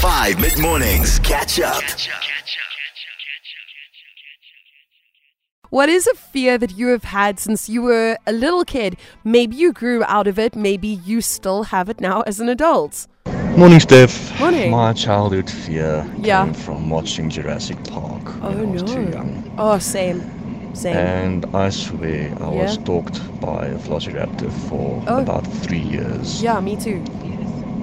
5 mid mornings. Catch up. What is a fear that you have had since you were a little kid? Maybe you grew out of it, maybe you still have it now as an adult. Morning, Steph. Morning. My childhood fear Yeah. came from watching Jurassic Park Oh when I was too no. young. Oh, same. Same. And I swear I was stalked by a velociraptor for Oh. about three years. yeah, me too.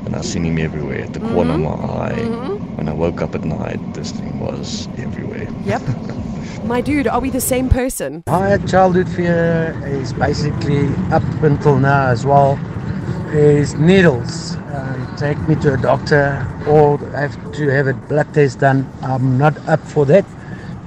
And I seen him everywhere, at the corner of Mm-hmm. my eye. When I woke up at night, this thing was everywhere. Yep. My dude, are we the same person? My childhood fear is basically up until now as well is needles. Uh, take me to a doctor or have to have a blood test done. I'm not up for that.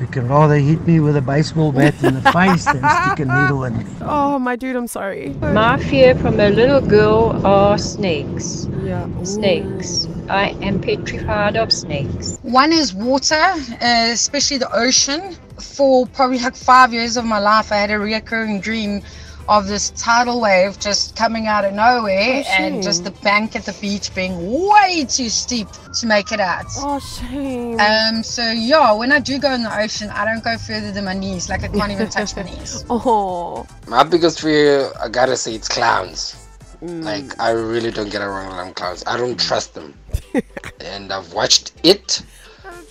You can rather hit me with a baseball bat in the face than stick a needle in me. Oh, my dude, I'm sorry. My fear from a little girl are snakes. Yeah. Snakes. I am petrified of snakes. One is water, uh, especially the ocean. For probably like five years of my life, I had a reoccurring dream of this tidal wave just coming out of nowhere Oh, and just the bank at the beach being way too steep to make it out. Oh, shame. Um, so yeah, when I do go in the ocean, I don't go further than my knees. Like I can't even touch my knees. oh. My biggest fear, I gotta say, it's clowns. Like, I really don't get around around clowns. I don't trust them. and I've watched it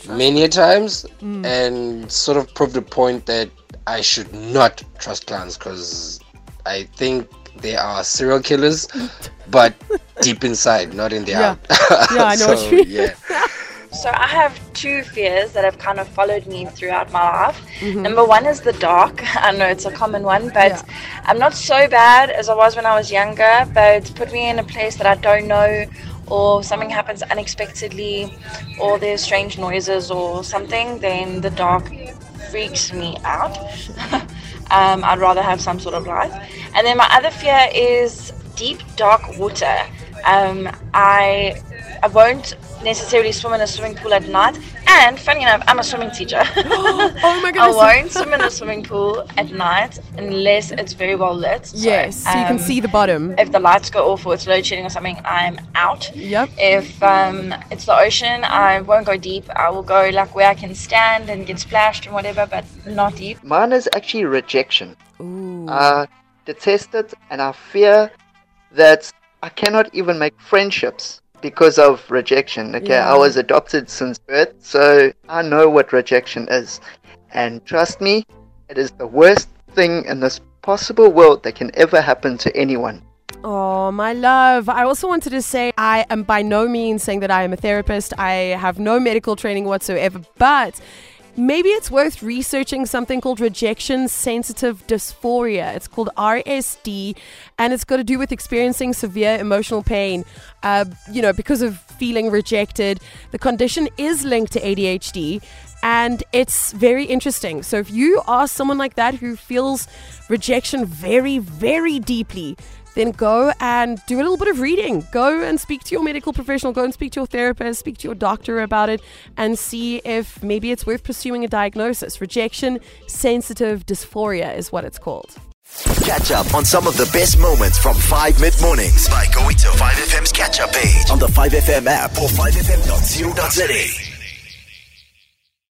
many a times and sort of proved the point that I should not trust clowns because I think they are serial killers, but deep inside, not in the Yeah. out. Yeah, I know what so, you mean. yeah. So I have two fears that have kind of followed me throughout my life. Mm-hmm. Number one is the dark. I know it's a common one, but Yeah. I'm not so bad as I was when I was younger. But put me in a place that I don't know, or something happens unexpectedly, or there's strange noises or something, then the dark freaks me out. um, I'd rather have some sort of life. And then my other fear is deep, dark water. Um, I I won't necessarily swim in a swimming pool at night. And funny enough, I'm a swimming teacher. Oh my god I won't swim in a swimming pool at night unless it's very well lit. So, Yes, so you can um, see the bottom. If the lights go off or it's load shedding or something, I'm out. Yep. If um, it's the ocean, I won't go deep. I will go like where I can stand and get splashed and whatever, but not deep. Mine is actually rejection. Ooh. I detest it and I fear that I cannot even make friendships because of rejection. Okay, Yeah. I was adopted since birth, so I know what rejection is. And trust me, it is the worst thing in this possible world that can ever happen to anyone. Oh, my love. I also wanted to say I am by no means saying that I am a therapist. I have no medical training whatsoever, but maybe it's worth researching something called rejection sensitive dysphoria. It's called RSD, and it's got to do with experiencing severe emotional pain, uh, you know, because of feeling rejected. The condition is linked to ADHD. And it's very interesting. So, if you are someone like that who feels rejection very, very deeply, then go and do a little bit of reading. Go and speak to your medical professional, go and speak to your therapist, speak to your doctor about it, and see if maybe it's worth pursuing a diagnosis. Rejection sensitive dysphoria is what it's called. Catch up on some of the best moments from 5 mid mornings by going to 5FM's catch up page on the 5FM app or 5FM.co.za.